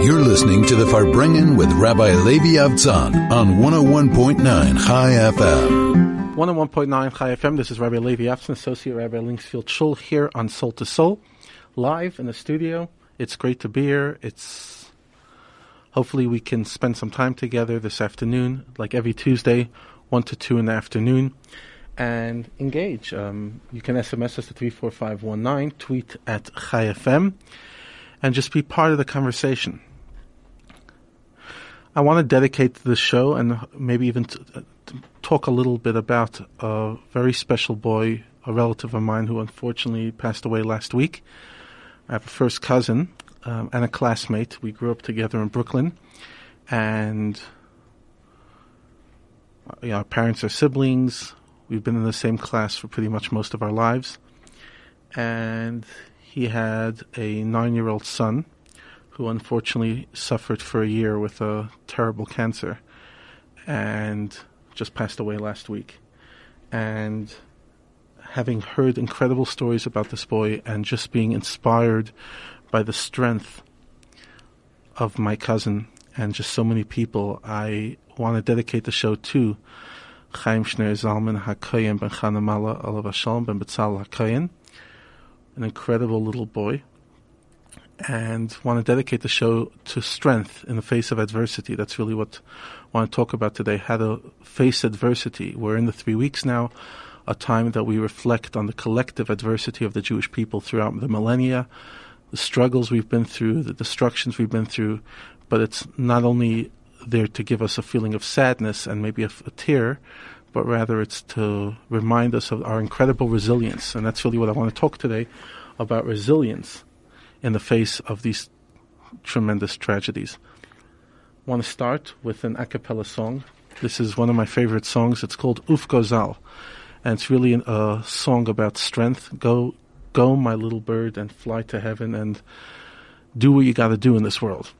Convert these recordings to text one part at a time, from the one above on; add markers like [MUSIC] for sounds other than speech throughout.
You're listening to the Farbrengen with Rabbi Levi Avtzon on 101.9 Chai FM. 101.9 Chai FM. This is Rabbi Levi Avtzon, Associate Rabbi Linksfield Shul here on Soul to Soul, live in the studio. It's great to be here. It's hopefully we can spend some time together this afternoon, like every Tuesday, one to two in the afternoon, and engage. Um, you can SMS us to three four five one nine, tweet at Chai FM, and just be part of the conversation. I want to dedicate the show and maybe even t- uh, t- talk a little bit about a very special boy, a relative of mine who unfortunately passed away last week. I have a first cousin um, and a classmate. We grew up together in Brooklyn, and uh, you know, our parents are siblings. We've been in the same class for pretty much most of our lives. And he had a nine year old son who unfortunately suffered for a year with a terrible cancer and just passed away last week. And having heard incredible stories about this boy and just being inspired by the strength of my cousin and just so many people, I want to dedicate the show to Chaim Shner Zalman HaKoyen ben Chanamala Alav Hashalom ben HaKoyen, an incredible little boy and want to dedicate the show to strength in the face of adversity. That's really what I want to talk about today. How to face adversity. We're in the three weeks now, a time that we reflect on the collective adversity of the Jewish people throughout the millennia, the struggles we've been through, the destructions we've been through. But it's not only there to give us a feeling of sadness and maybe a, a tear, but rather it's to remind us of our incredible resilience. And that's really what I want to talk today about resilience in the face of these tremendous tragedies. I want to start with an a cappella song. This is one of my favorite songs. It's called Uf Gozal, and it's really a song about strength. Go, go, my little bird, and fly to heaven, and do what you got to do in this world.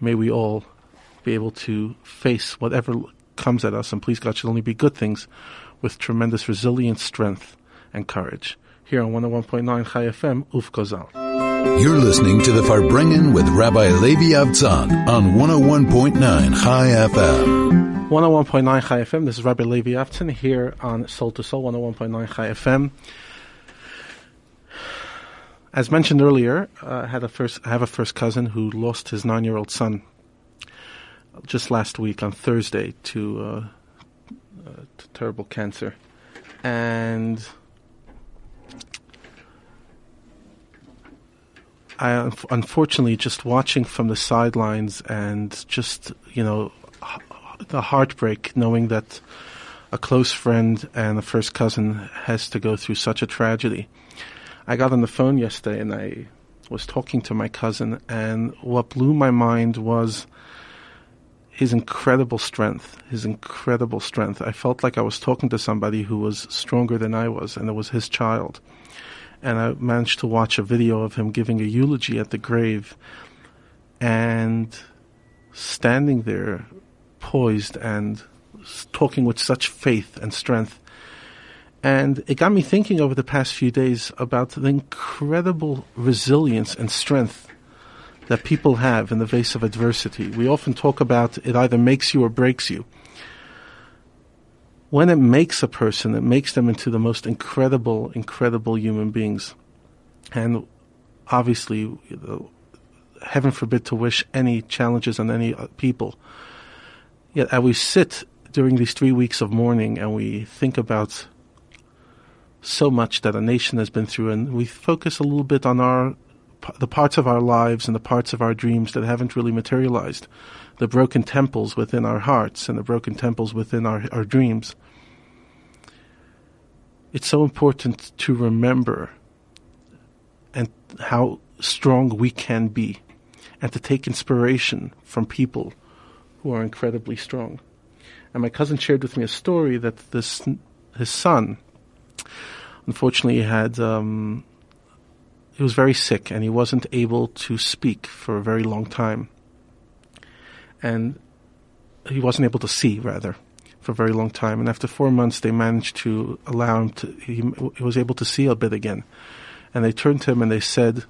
May we all be able to face whatever comes at us, and please God should only be good things, with tremendous resilience, strength, and courage. Here on 101.9 Chai FM, Uf Gozal. You're listening to the Farbrengen with Rabbi Levi Avtzon on 101.9 Chai FM. 101.9 Chai FM. This is Rabbi Levi Avtzon here on Soul to Soul 101.9 Chai FM. As mentioned earlier, uh, I had a first. I have a first cousin who lost his nine-year-old son just last week on Thursday to, uh, uh, to terrible cancer, and I unfortunately just watching from the sidelines and just you know the heartbreak knowing that a close friend and a first cousin has to go through such a tragedy. I got on the phone yesterday and I was talking to my cousin and what blew my mind was his incredible strength, his incredible strength. I felt like I was talking to somebody who was stronger than I was and it was his child and I managed to watch a video of him giving a eulogy at the grave and standing there poised and talking with such faith and strength. And it got me thinking over the past few days about the incredible resilience and strength that people have in the face of adversity. We often talk about it either makes you or breaks you when it makes a person, it makes them into the most incredible, incredible human beings. And obviously, you know, heaven forbid to wish any challenges on any people. Yet, as we sit during these three weeks of mourning and we think about so much that a nation has been through, and we focus a little bit on our the parts of our lives and the parts of our dreams that haven't really materialized the broken temples within our hearts and the broken temples within our, our dreams. It's so important to remember and how strong we can be and to take inspiration from people who are incredibly strong. And my cousin shared with me a story that this his son unfortunately had um, he was very sick and he wasn't able to speak for a very long time and he wasn't able to see rather for a very long time. And after four months, they managed to allow him to. He, he was able to see a bit again, and they turned to him and they said,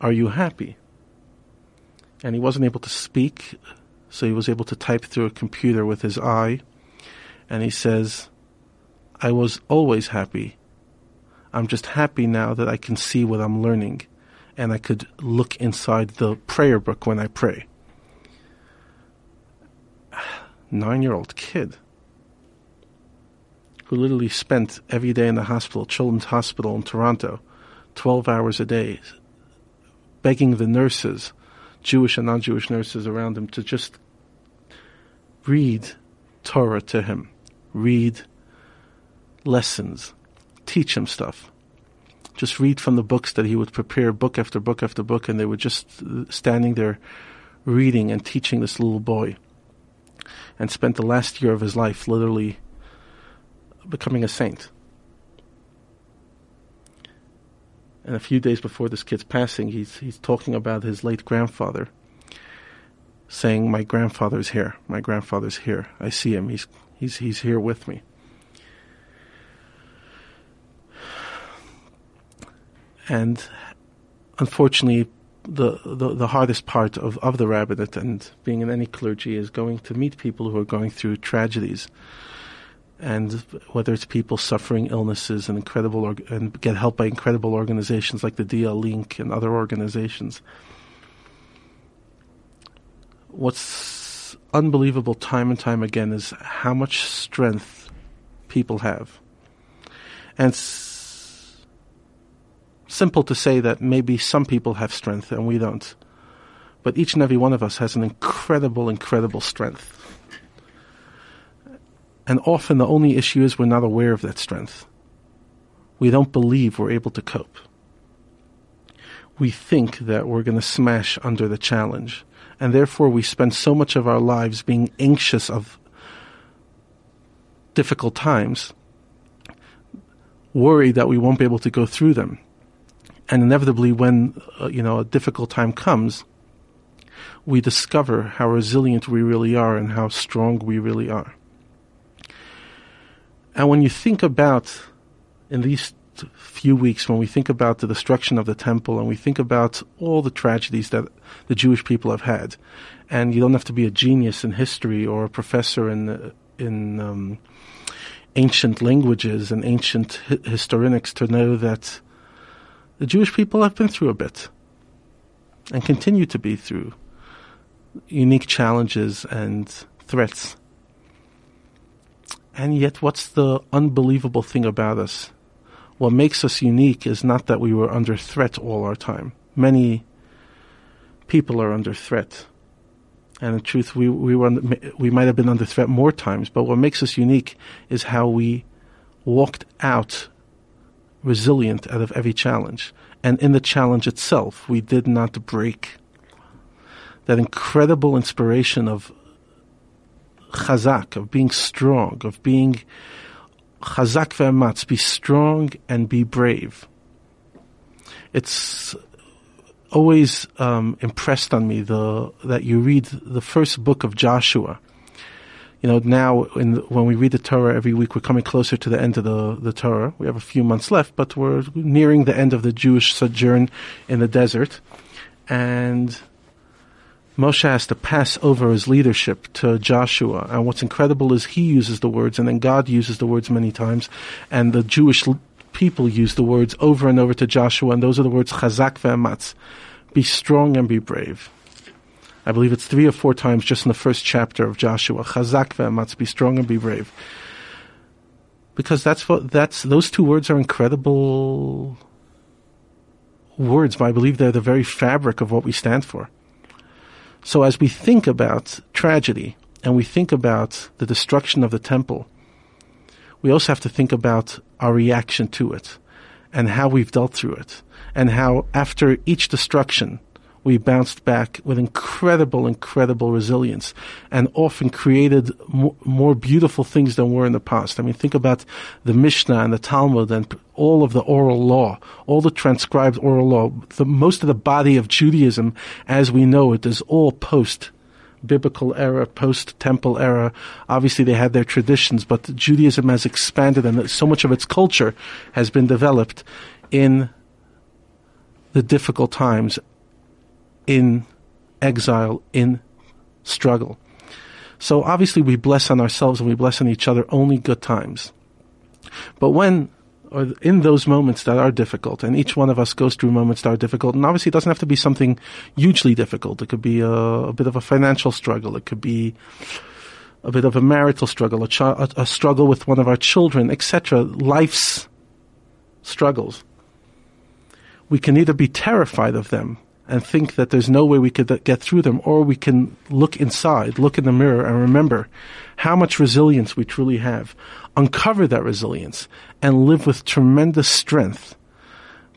"Are you happy?" and he wasn't able to speak, so he was able to type through a computer with his eye. And he says, I was always happy. I'm just happy now that I can see what I'm learning and I could look inside the prayer book when I pray. [SIGHS] Nine year old kid who literally spent every day in the hospital, Children's Hospital in Toronto, 12 hours a day, begging the nurses, Jewish and non Jewish nurses around him, to just read Torah to him, read lessons, teach him stuff. Just read from the books that he would prepare, book after book after book, and they were just standing there reading and teaching this little boy. And spent the last year of his life literally becoming a saint. And a few days before this kid's passing, he's he's talking about his late grandfather, saying, "My grandfather's here. My grandfather's here. I see him. He's he's he's here with me." And unfortunately, the, the, the hardest part of, of the rabbinate and being in any clergy is going to meet people who are going through tragedies. And whether it's people suffering illnesses and incredible and get help by incredible organizations like the DL Link and other organizations. What's unbelievable time and time again is how much strength people have. And simple to say that maybe some people have strength and we don't. But each and every one of us has an incredible, incredible strength. And often the only issue is we're not aware of that strength. We don't believe we're able to cope. We think that we're going to smash under the challenge. And therefore we spend so much of our lives being anxious of difficult times, worried that we won't be able to go through them and inevitably, when uh, you know a difficult time comes, we discover how resilient we really are and how strong we really are. And when you think about in these few weeks, when we think about the destruction of the temple and we think about all the tragedies that the Jewish people have had, and you don't have to be a genius in history or a professor in in um, ancient languages and ancient hi- historians to know that the Jewish people have been through a bit and continue to be through unique challenges and threats. And yet, what's the unbelievable thing about us? What makes us unique is not that we were under threat all our time. Many people are under threat. And in truth, we, we, were under, we might have been under threat more times, but what makes us unique is how we walked out resilient out of every challenge. And in the challenge itself, we did not break. That incredible inspiration of chazak, of being strong, of being chazak ve'amatz, be strong and be brave. It's always um, impressed on me the that you read the first book of Joshua, you know, now the, when we read the Torah every week, we're coming closer to the end of the, the Torah. We have a few months left, but we're nearing the end of the Jewish sojourn in the desert. And Moshe has to pass over his leadership to Joshua. And what's incredible is he uses the words, and then God uses the words many times, and the Jewish people use the words over and over to Joshua, and those are the words chazak ve'amatz. Be strong and be brave. I believe it's three or four times just in the first chapter of Joshua. Chazak ve'amatz, be strong and be brave. Because that's what, that's, those two words are incredible words, but I believe they're the very fabric of what we stand for. So as we think about tragedy and we think about the destruction of the temple, we also have to think about our reaction to it and how we've dealt through it and how after each destruction, we bounced back with incredible, incredible resilience and often created more, more, beautiful things than were in the past. I mean, think about the Mishnah and the Talmud and all of the oral law, all the transcribed oral law. The, most of the body of Judaism, as we know it, is all post biblical era, post temple era. Obviously, they had their traditions, but Judaism has expanded and so much of its culture has been developed in the difficult times in exile, in struggle. So obviously we bless on ourselves and we bless on each other only good times. But when or in those moments that are difficult, and each one of us goes through moments that are difficult, and obviously it doesn't have to be something hugely difficult. It could be a, a bit of a financial struggle. It could be a bit of a marital struggle, a, ch- a, a struggle with one of our children, etc. Life's struggles. We can either be terrified of them and think that there's no way we could get through them, or we can look inside, look in the mirror, and remember how much resilience we truly have. Uncover that resilience and live with tremendous strength,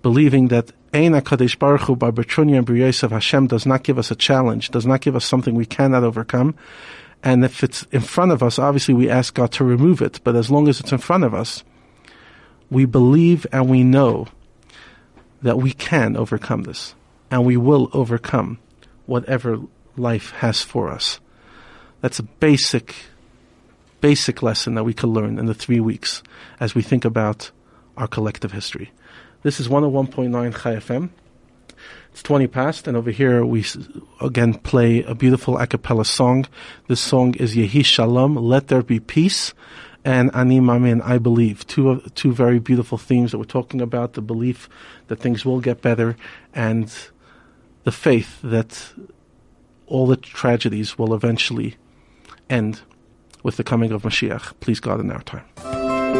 believing that Ein HaKadosh Baruch Hu Barbatrunya and of Hashem does not give us a challenge, does not give us something we cannot overcome. And if it's in front of us, obviously we ask God to remove it. But as long as it's in front of us, we believe and we know that we can overcome this and we will overcome whatever life has for us. That's a basic, basic lesson that we can learn in the three weeks as we think about our collective history. This is 101.9 Chai FM. It's 20 past, and over here we again play a beautiful a cappella song. This song is Yehi Shalom, Let There Be Peace, and Ani Mamin, I believe. Two, two very beautiful themes that we're talking about the belief that things will get better and the faith that all the tragedies will eventually end with the coming of Mashiach. Please God in our time.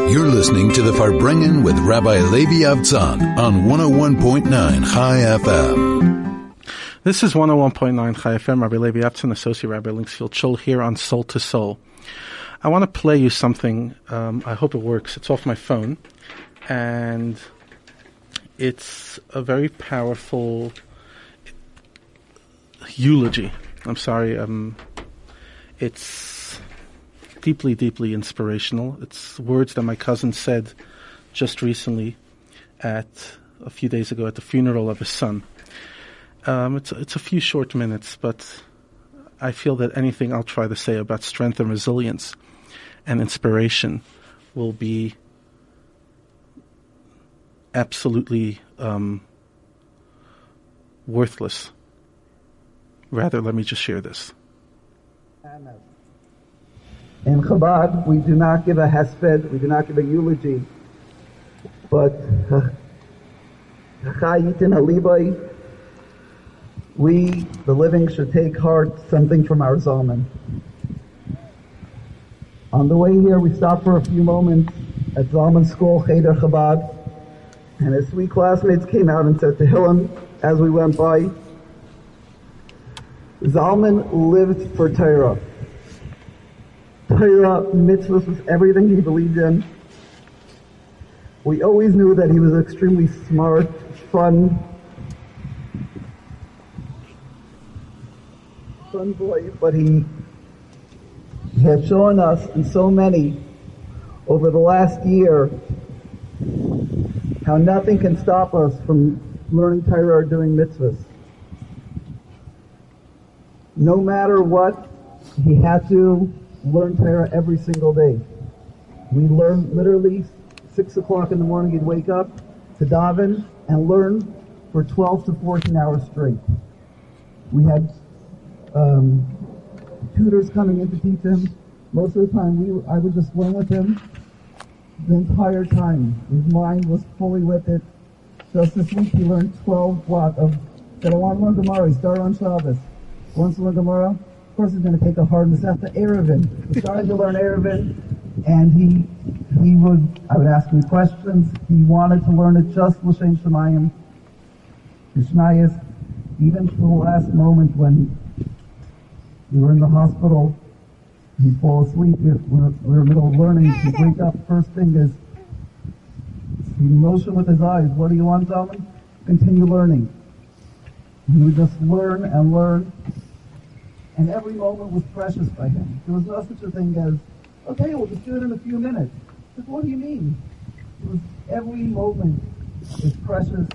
You're listening to the Farbrengen with Rabbi Levi Avtzon on 101.9 Chai FM. This is 101.9 Chai FM. Rabbi Levi Avtzon, Associate Rabbi Linksfield Shul here on Soul to Soul. I want to play you something. Um, I hope it works. It's off my phone. And it's a very powerful eulogy. I'm sorry. Um, it's deeply, deeply inspirational. It's words that my cousin said just recently at a few days ago at the funeral of his son. Um, it's it's a few short minutes, but I feel that anything I'll try to say about strength and resilience and inspiration will be absolutely um, worthless Rather, let me just share this. In Chabad, we do not give a hesped, we do not give a eulogy, but uh, we, the living, should take heart something from our Zalman. On the way here, we stopped for a few moments at Zalman School, Cheder Chabad, and his sweet classmates came out and said to him as we went by, Zalman lived for Torah. Torah, mitzvahs was everything he believed in. We always knew that he was extremely smart, fun, fun boy, but he, had shown us and so many over the last year how nothing can stop us from learning Torah or doing mitzvahs no matter what, he had to learn Torah every single day. We learned literally six o'clock in the morning. He'd wake up to daven and learn for 12 to 14 hours straight. We had um, tutors coming in to teach him. Most of the time, we I would just learn with him the entire time. His mind was fully with it. Just this week, he learned 12 block of that I want to learn on Shabbos once Gemara. Of course, he's going to take a hard Masechta Eruvin. He started to learn Eruvin, and he he would I would ask him questions. He wanted to learn it just l'shem shemayim, Mishnayos, even to the last moment when we were in the hospital. He'd fall asleep. We were, we were middle of learning. He'd wake up. First thing is he motion with his eyes. What do you want, Zalman? Continue learning. He would just learn and learn and every moment was precious by him. There was no such a thing as, okay, we'll just do it in a few minutes. But what do you mean? It was every moment is precious,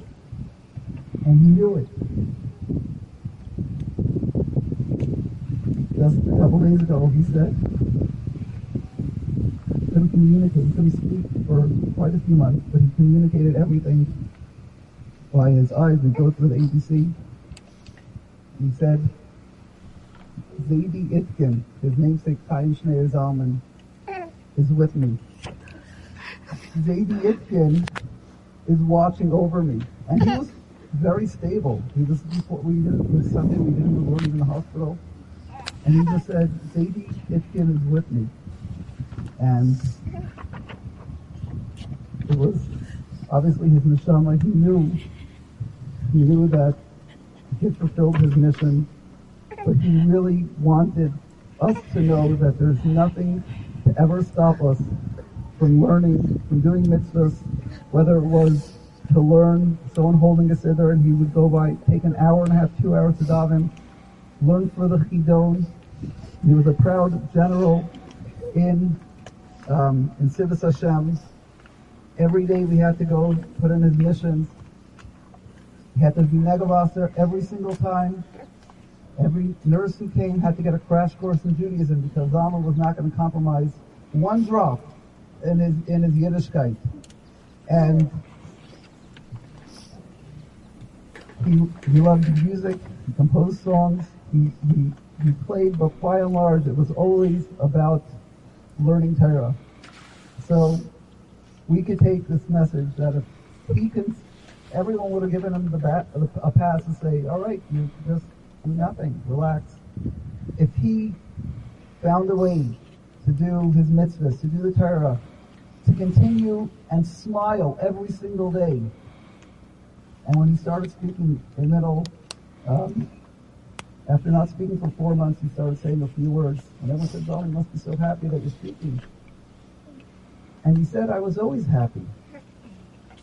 and he knew it. Just a couple days ago, he said, couldn't communicate, he couldn't speak for quite a few months, but he communicated everything by his eyes. We go through the ABC. He said, Zaidi Itkin, his namesake Chaim Schneider Zalman, is with me. Zaidi Itkin is watching over me. And he was very stable. He was before we did it Sunday, we did him the in the hospital. And he just said, Zaidi Itkin is with me. And it was obviously his neshama. He knew, he knew that he had fulfilled his mission, but he really wanted us to know that there's nothing to ever stop us from learning, from doing mitzvahs, whether it was to learn, someone holding a siddur, and he would go by, take an hour and a half, two hours to daven, learn for the chidon. He was a proud general in um, in Tzivos Hashem. Every day we had to go put in his missions. He had to do negel vasser every single time. Every nurse who came had to get a crash course in Judaism because Zalman was not going to compromise one drop in his in his Yiddishkeit. And he, he loved music, he composed songs, he, he, he played, but by and large it was always about learning Torah. So we could take this message that if he can, everyone would have given him the bat, a pass and say, all right, you just do nothing, relax. If he found a way to do his mitzvahs, to do the Torah, to continue and smile every single day. And when he started speaking in the middle, um, after not speaking for four months, he started saying a few words. And everyone said, "Oh, you must be so happy that you're speaking." And he said, "I was always happy,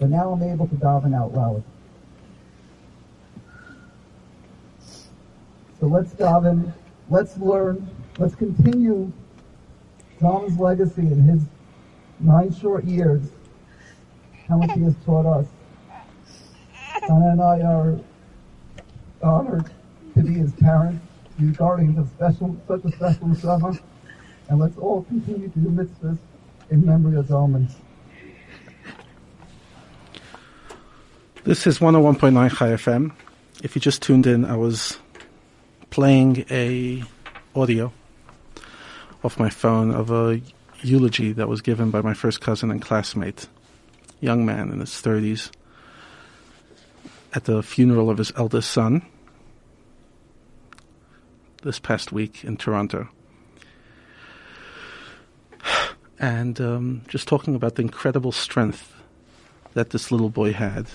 but now I'm able to daven out loud." Let's daven, let's learn, let's continue Tom's legacy in his nine short years, how much he has taught us. Donna and I are honored to be his parents, regarding the special, such a special summer, and let's all continue to do mitzvahs in memory of Zalman. This is 101.9 Chai FM. If you just tuned in, I was playing a audio off my phone of a eulogy that was given by my first cousin and classmate, young man in his 30s, at the funeral of his eldest son this past week in Toronto. And um, just talking about the incredible strength that this little boy had.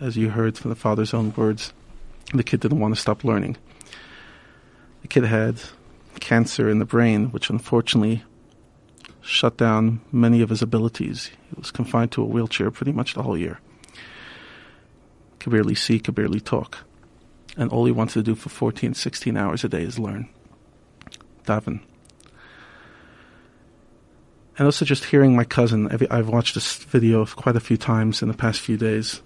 As you heard from the father's own words, the kid didn't want to stop learning. Kid had cancer in the brain, which unfortunately shut down many of his abilities. He was confined to a wheelchair pretty much the whole year. Could barely see, could barely talk. And all he wanted to do for 14, 16 hours a day is learn. Daven. And also just hearing my cousin, I've watched this video quite a few times in the past few days.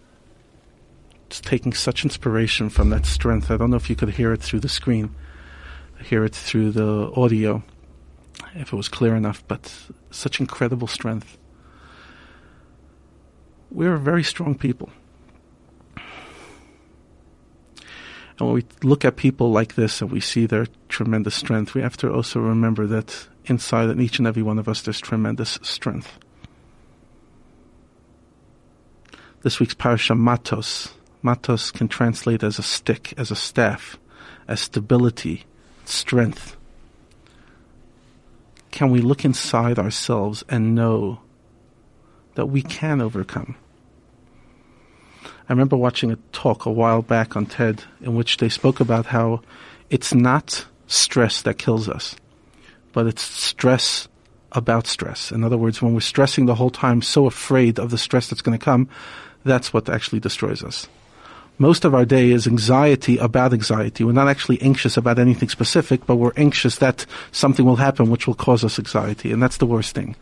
Just taking such inspiration from that strength. I don't know if you could hear it through the screen, hear it through the audio if it was clear enough, but such incredible strength. We're a very strong people. And when we look at people like this and we see their tremendous strength, we have to also remember that inside in each and every one of us there's tremendous strength. This week's parasha matos. Matos can translate as a stick, as a staff, as stability, strength can we look inside ourselves and know that we can overcome? I remember watching a talk a while back on TED in which they spoke about how it's not stress that kills us, but it's stress about stress. In other words, when we're stressing the whole time, so afraid of the stress that's going to come, that's what actually destroys us most of our day is anxiety about anxiety. We're not actually anxious about anything specific, but we're anxious that something will happen which will cause us anxiety, and that's the worst thing.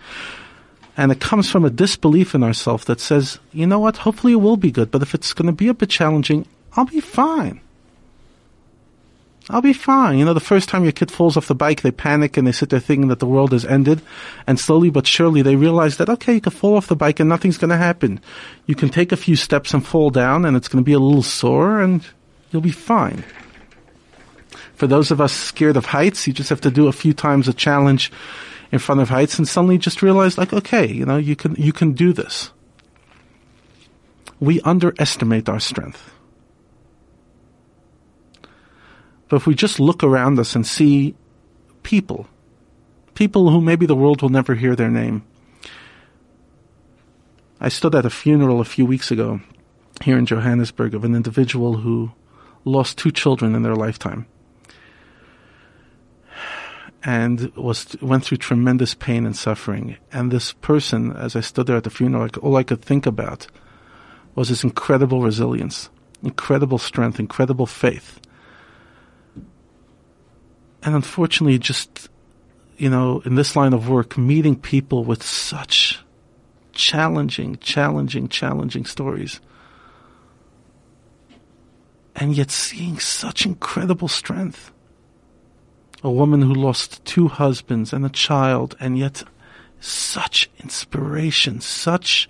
And it comes from a disbelief in ourselves that says, you know what, hopefully it will be good, but if it's going to be a bit challenging, I'll be fine. I'll be fine. You know, the first time your kid falls off the bike, they panic and they sit there thinking that the world has ended. And slowly but surely they realize that, okay, you can fall off the bike and nothing's going to happen. You can take a few steps and fall down and it's going to be a little sore and you'll be fine. For those of us scared of heights, you just have to do a few times a challenge in front of heights and suddenly just realize like, okay, you know, you can, you can do this. We underestimate our strength. But if we just look around us and see people, people who maybe the world will never hear their name. I stood at a funeral a few weeks ago here in Johannesburg of an individual who lost two children in their lifetime and was went through tremendous pain and suffering. And this person, as I stood there at the funeral, all I could think about was his incredible resilience, incredible strength, incredible faith. And unfortunately, just, you know, in this line of work, meeting people with such challenging, challenging, challenging stories. And yet seeing such incredible strength a woman who lost two husbands and a child, and yet such inspiration, such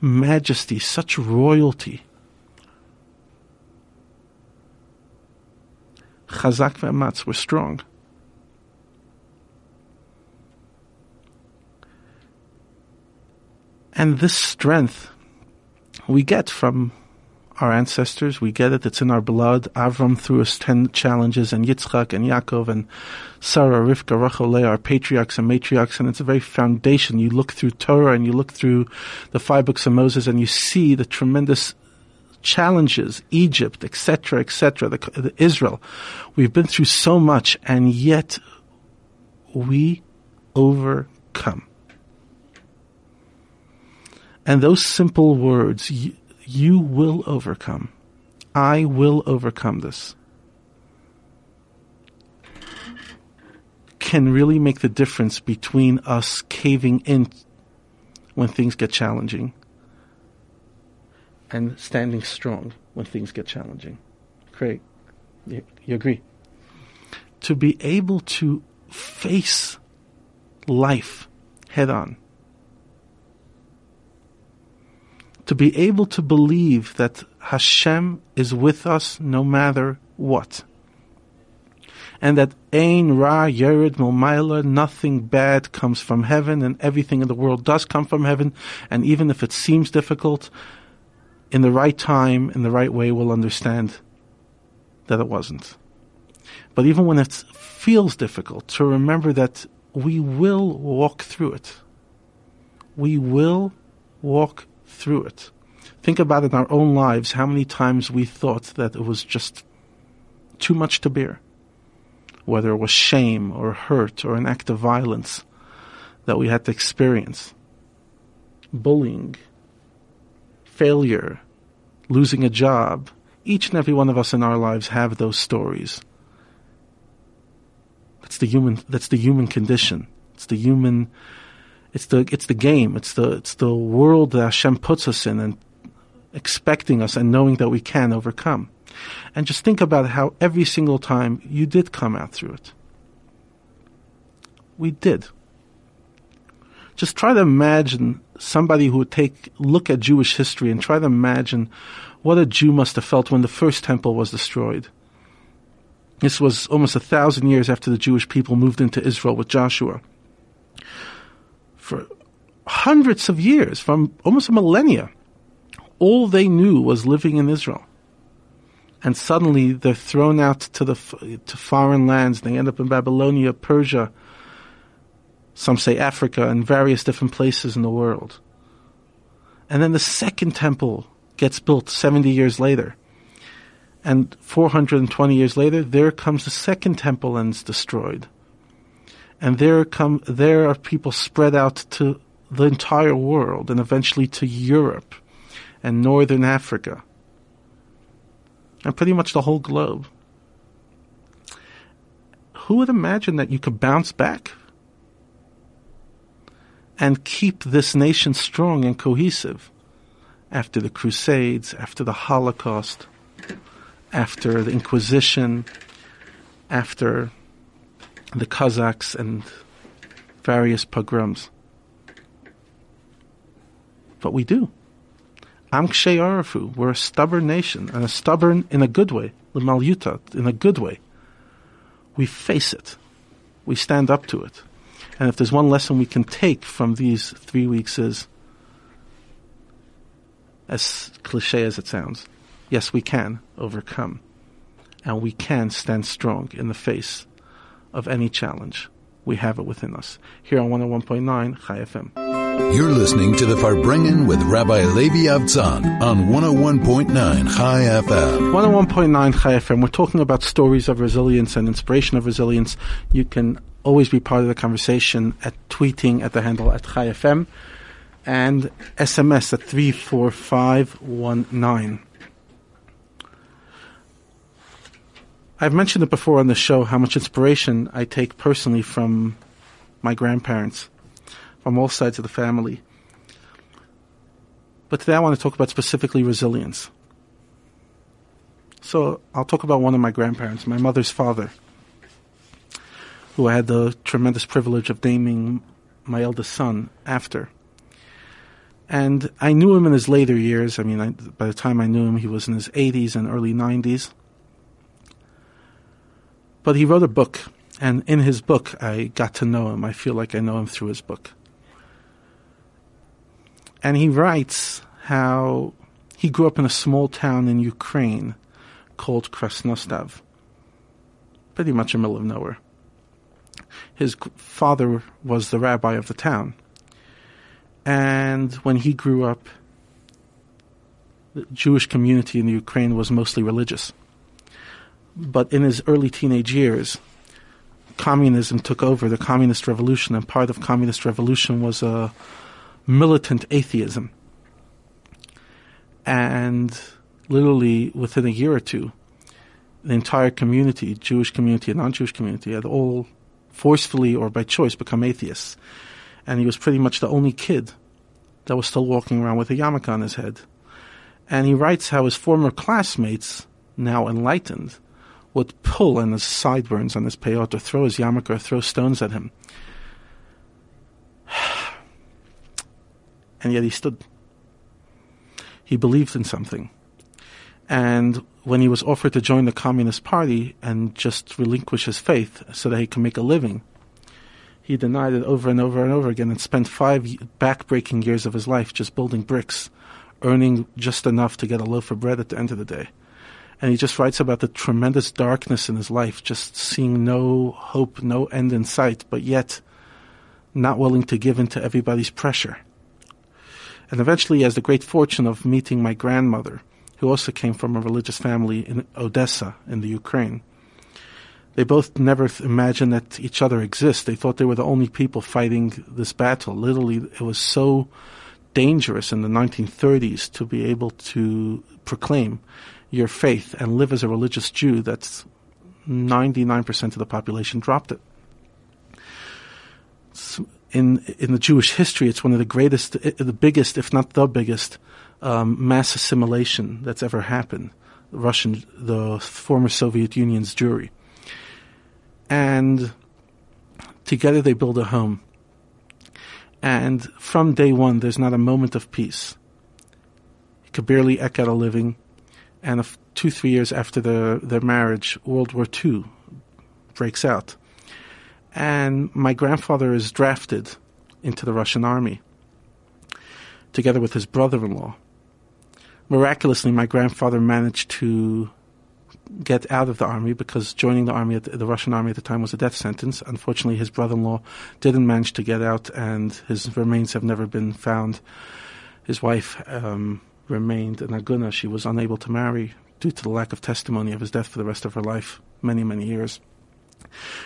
majesty, such royalty. Chazak ve'amatz were strong. And this strength we get from our ancestors. We get it. It's in our blood. Avram through his ten challenges, and Yitzchak and Yaakov and Sarah, Rivka, Rachel, Leah are patriarchs and matriarchs, and it's a very foundation. You look through Torah and you look through the five books of Moses, and you see the tremendous challenges, Egypt, etc., etc., the, the Israel. We've been through so much, and yet we overcome. And those simple words, you will overcome. I will overcome this. Can really make the difference between us caving in when things get challenging and standing strong when things get challenging. Craig, You, you agree? To be able to face life head on to be able to believe that Hashem is with us no matter what. And that Ain Ra Yerid Milmaila, nothing bad comes from heaven, and everything in the world does come from heaven. And even if it seems difficult, in the right time, in the right way, we'll understand that it wasn't. But even when it feels difficult, to remember that we will walk through it. We will walk through it. Think about in our own lives how many times we thought that it was just too much to bear, whether it was shame or hurt or an act of violence that we had to experience, bullying, failure, losing a job. Each and every one of us in our lives have those stories. That's the human. That's the human condition. It's the human it's the it's the game. It's the it's the world that Hashem puts us in and expecting us and knowing that we can overcome. And just think about how every single time you did come out through it. We did. Just try to imagine somebody who would take look at Jewish history and try to imagine what a Jew must have felt when the first temple was destroyed. This was almost a thousand years after the Jewish people moved into Israel with Joshua for hundreds of years, from almost a millennia, all they knew was living in Israel. And suddenly they're thrown out to the to foreign lands. They end up in Babylonia, Persia, some say Africa, and various different places in the world. And then the second temple gets built 70 years later. And 420 years later, there comes the second temple and it's destroyed and there come there are people spread out to the entire world and eventually to Europe and northern Africa and pretty much the whole globe. Who would imagine that you could bounce back and keep this nation strong and cohesive after the Crusades, after the Holocaust, after the Inquisition, after the Cossacks and various pogroms. But we do. Amkshe Arafu, we're a stubborn nation, and a stubborn in a good way, the Malyuta, in a good way. we face it. We stand up to it. And if there's one lesson we can take from these three weeks is, as cliche as it sounds, yes, we can overcome. And we can stand strong in the face of any challenge. We have it within us. Here on 101.9 Chai FM. You're listening to the Farbrengen with Rabbi Levi Avtzon on 101.9 Chai FM. 101.9 Chai FM. We're talking about stories of resilience and inspiration of resilience. You can always be part of the conversation at tweeting at the handle at Chai FM and SMS at 34519. I've mentioned it before on the show how much inspiration I take personally from my grandparents, from all sides of the family. But today I want to talk about specifically resilience. So I'll talk about one of my grandparents, my mother's father, who I had the tremendous privilege of naming my eldest son after. And I knew him in his later years. I mean, I, by the time I knew him, he was in his 80s and early 90s. But he wrote a book, and in his book, I got to know him. I feel like I know him through his book. And he writes how he grew up in a small town in Ukraine called Krasnostav, pretty much in the middle of nowhere. His father was the rabbi of the town. And when he grew up, the Jewish community in the Ukraine was mostly religious but in his early teenage years, communism took over the communist revolution, and part of communist revolution was a militant atheism. And literally within a year or two, the entire community, Jewish community and non-Jewish community, had all forcefully or by choice become atheists. And he was pretty much the only kid that was still walking around with a yarmulke on his head. And he writes how his former classmates, now enlightened, would pull on his sideburns on his peyot, or throw his yarmulke, or throw stones at him. [SIGHS] and yet he stood. He believed in something. And when he was offered to join the Communist Party and just relinquish his faith so that he could make a living, he denied it over and over and over again and spent five back-breaking years of his life just building bricks, earning just enough to get a loaf of bread at the end of the day and he just writes about the tremendous darkness in his life, just seeing no hope, no end in sight, but yet not willing to give in to everybody's pressure. And eventually he has the great fortune of meeting my grandmother, who also came from a religious family in Odessa, in the Ukraine. They both never imagined that each other exists. They thought they were the only people fighting this battle. Literally, it was so dangerous in the 1930s to be able to proclaim your faith and live as a religious Jew, that's 99% of the population dropped it. In in the Jewish history, it's one of the greatest, the biggest, if not the biggest, um, mass assimilation that's ever happened. The Russian, the former Soviet Union's Jewry, and together they build a home. And from day one, there's not a moment of peace. He could barely eke out a living and two three years after the, their marriage, World War II breaks out, and my grandfather is drafted into the Russian army, together with his brother-in-law. Miraculously, my grandfather managed to get out of the army because joining the army, the, the Russian army at the time was a death sentence. Unfortunately, his brother-in-law didn't manage to get out, and his remains have never been found. His wife um, remained an aguna. She was unable to marry due to the lack of testimony of his death for the rest of her life, many, many years.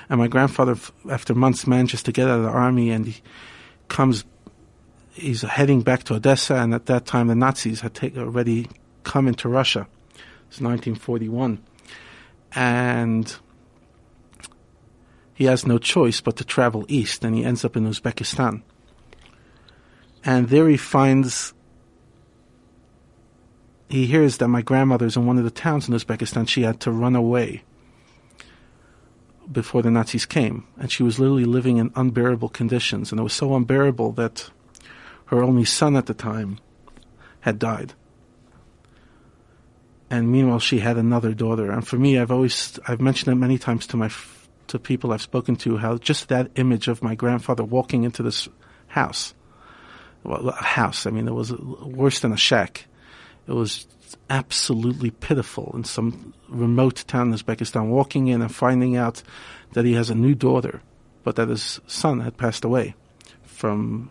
And my grandfather, after months, manages to get out of the army and he comes, he's heading back to Odessa, and at that time the Nazis had take, already come into Russia. It's 1941. And he has no choice but to travel east, and he ends up in Uzbekistan. And there he finds he hears that my grandmother's in one of the towns in Uzbekistan. She had to run away before the Nazis came, and she was literally living in unbearable conditions. And it was so unbearable that her only son at the time had died. And meanwhile, she had another daughter. And for me, I've always I've mentioned it many times to my to people I've spoken to how just that image of my grandfather walking into this house, well, a house, I mean, it was worse than a shack. It was absolutely pitiful in some remote town in Uzbekistan, walking in and finding out that he has a new daughter, but that his son had passed away from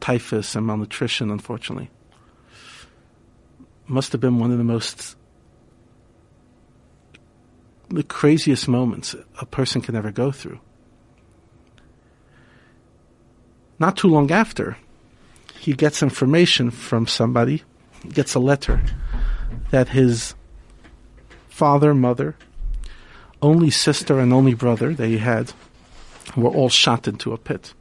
typhus and malnutrition, unfortunately. Must have been one of the most the craziest moments a person can ever go through. Not too long after, he gets information from somebody, gets a letter that his father, mother, only sister, and only brother that he had were all shot into a pit.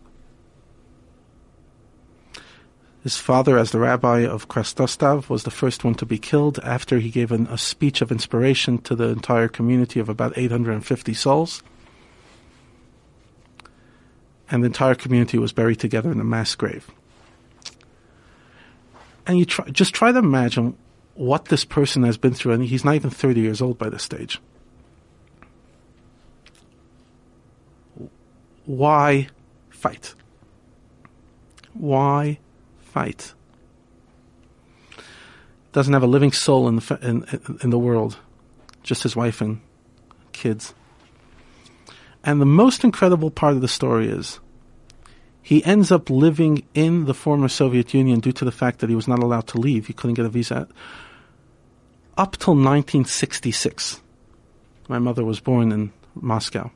His father, as the rabbi of Krasnostav, was the first one to be killed after he gave an, a speech of inspiration to the entire community of about 850 souls. And the entire community was buried together in a mass grave. And you try, just try to imagine what this person has been through, and he's not even 30 years old by this stage. Why fight? Why fight. Doesn't have a living soul in the, in, in the world, just his wife and kids. And the most incredible part of the story is he ends up living in the former Soviet Union due to the fact that he was not allowed to leave. He couldn't get a visa up till 1966. My mother was born in Moscow.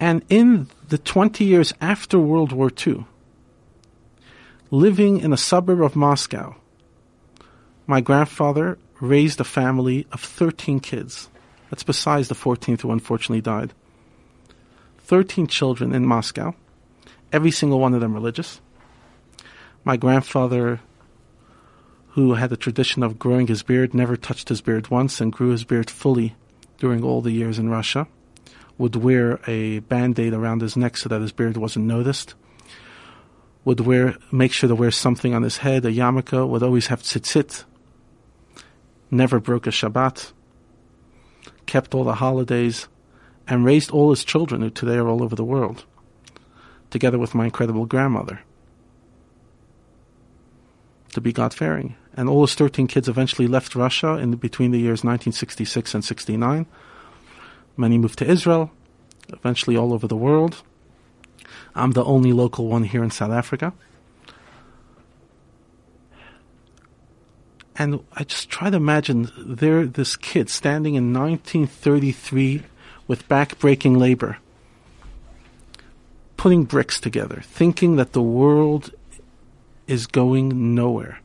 And in the 20 years after World War II, living in a suburb of Moscow, my grandfather raised a family of 13 kids. That's besides the 14th who unfortunately died. 13 children in Moscow, every single one of them religious. My grandfather, who had the tradition of growing his beard, never touched his beard once and grew his beard fully during all the years in Russia, would wear a band aid around his neck so that his beard wasn't noticed would wear, make sure to wear something on his head, a yarmulke, would always have tzitzit, never broke a Shabbat, kept all the holidays, and raised all his children who today are all over the world, together with my incredible grandmother, to be God-fearing. And all his 13 kids eventually left Russia in between the years 1966 and 69. Many moved to Israel, eventually all over the world. I'm the only local one here in South Africa. And I just try to imagine there, this kid standing in 1933 with back-breaking labor, putting bricks together, thinking that the world is going nowhere.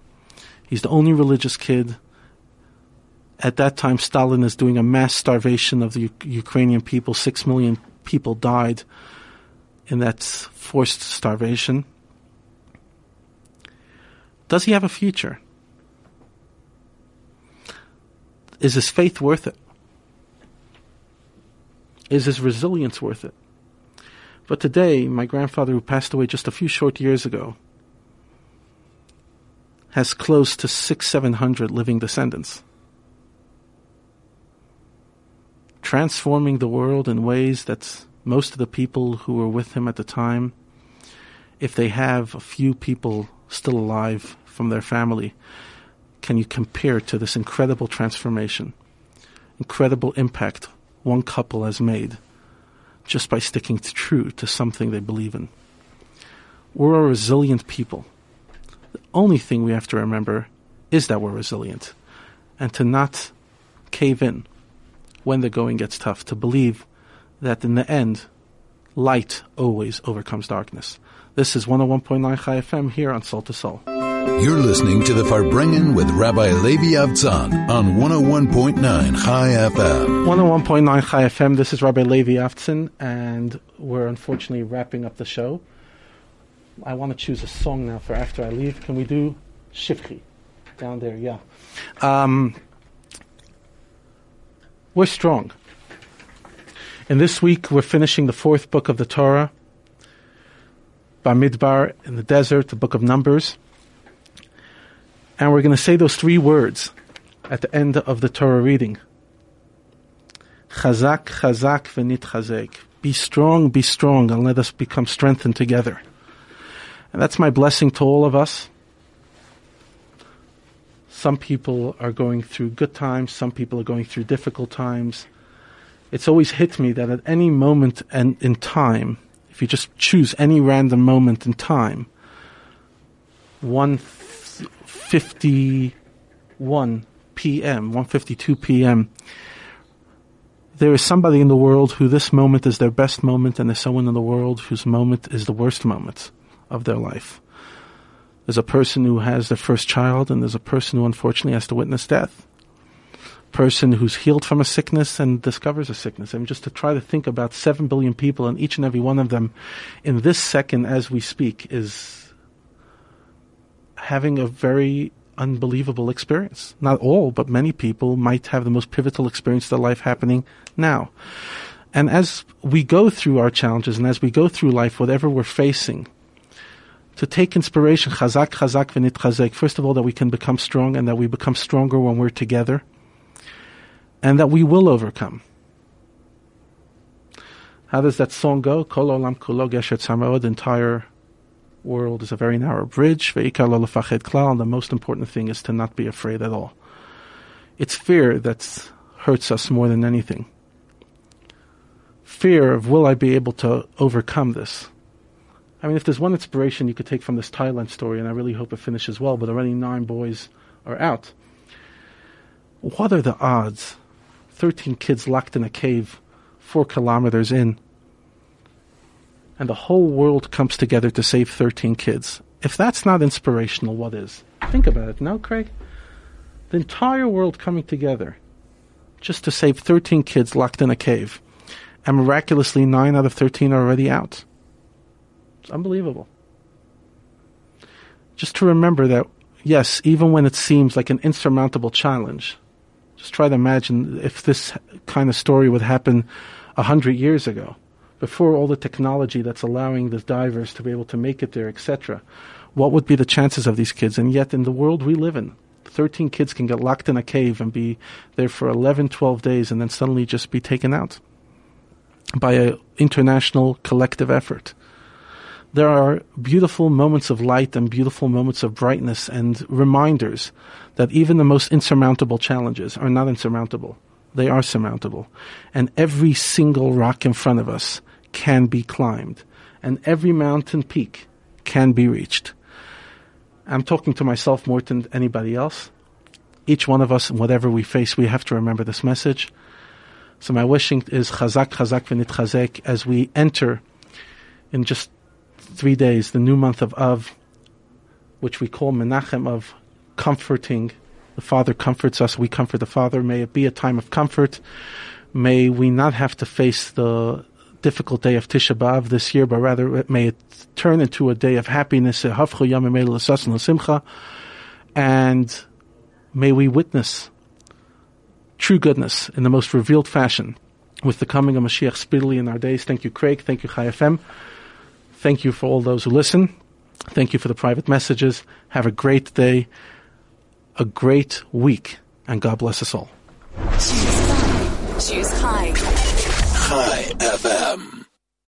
He's the only religious kid. At that time, Stalin is doing a mass starvation of the U- Ukrainian people. Six million people died in that forced starvation? Does he have a future? Is his faith worth it? Is his resilience worth it? But today, my grandfather, who passed away just a few short years ago, has close to six, seven hundred living descendants. Transforming the world in ways that most of the people who were with him at the time, if they have a few people still alive from their family, can you compare to this incredible transformation, incredible impact one couple has made just by sticking to true to something they believe in? We're a resilient people. The only thing we have to remember is that we're resilient and to not cave in when the going gets tough, to believe that in the end, light always overcomes darkness. This is 101.9 Chai FM here on Soul to Soul. You're listening to the Farbrengen with Rabbi Levi Avtzon on 101.9 Chai FM. 101.9 Chai FM. This is Rabbi Levi Avtzon, and we're unfortunately wrapping up the show. I want to choose a song now for after I leave. Can we do Shivchi down there? Yeah. Um, we're strong. And this week we're finishing the fourth book of the Torah, Bamidbar in the desert, the book of Numbers. And we're going to say those three words at the end of the Torah reading. Chazak, chazak v'nit chazek. Be strong, be strong, and let us become strengthened together. And that's my blessing to all of us. Some people are going through good times, some people are going through difficult times. It's always hit me that at any moment and in time, if you just choose any random moment in time, 151 p.m., 152 p.m., there is somebody in the world who this moment is their best moment, and there's someone in the world whose moment is the worst moment of their life. There's a person who has their first child, and there's a person who unfortunately has to witness death. Person who's healed from a sickness and discovers a sickness. I mean, just to try to think about seven billion people, and each and every one of them in this second as we speak is having a very unbelievable experience. Not all, but many people might have the most pivotal experience of their life happening now. And as we go through our challenges and as we go through life, whatever we're facing, to take inspiration, chazak, chazak, v'nit chazek. First of all, that we can become strong and that we become stronger when we're together and that we will overcome. How does that song go? Kol olam kulo The entire world is a very narrow bridge. The most important thing is to not be afraid at all. It's fear that hurts us more than anything. Fear of will I be able to overcome this? I mean, if there's one inspiration you could take from this Thailand story, and I really hope it finishes well, but already nine boys are out. What are the odds? 13 kids locked in a cave, four kilometers in, and the whole world comes together to save 13 kids. If that's not inspirational, what is? Think about it. No, Craig? The entire world coming together just to save 13 kids locked in a cave. And miraculously, 9 out of 13 are already out. It's unbelievable. Just to remember that, yes, even when it seems like an insurmountable challenge, just try to imagine if this kind of story would happen a hundred years ago, before all the technology that's allowing the divers to be able to make it there, etc. What would be the chances of these kids? And yet, in the world we live in, 13 kids can get locked in a cave and be there for 11, 12 days and then suddenly just be taken out by an international collective effort there are beautiful moments of light and beautiful moments of brightness and reminders that even the most insurmountable challenges are not insurmountable. They are surmountable. And every single rock in front of us can be climbed. And every mountain peak can be reached. I'm talking to myself more than anybody else. Each one of us, whatever we face, we have to remember this message. So my wishing is chazak, chazak, v'nit chazek as we enter in just three days, the new month of Av, which we call Menachem of comforting. The Father comforts us, we comfort the Father. May it be a time of comfort. May we not have to face the difficult day of Tisha B'Av this year, but rather may it turn into a day of happiness. And may we witness true goodness in the most revealed fashion with the coming of Mashiach speedily in our days. Thank you, Craig. Thank you, Chai FM. Thank you for all those who listen. Thank you for the private messages. Have a great day, a great week, and God bless us all. Choose Chai. Choose Chai. Chai FM.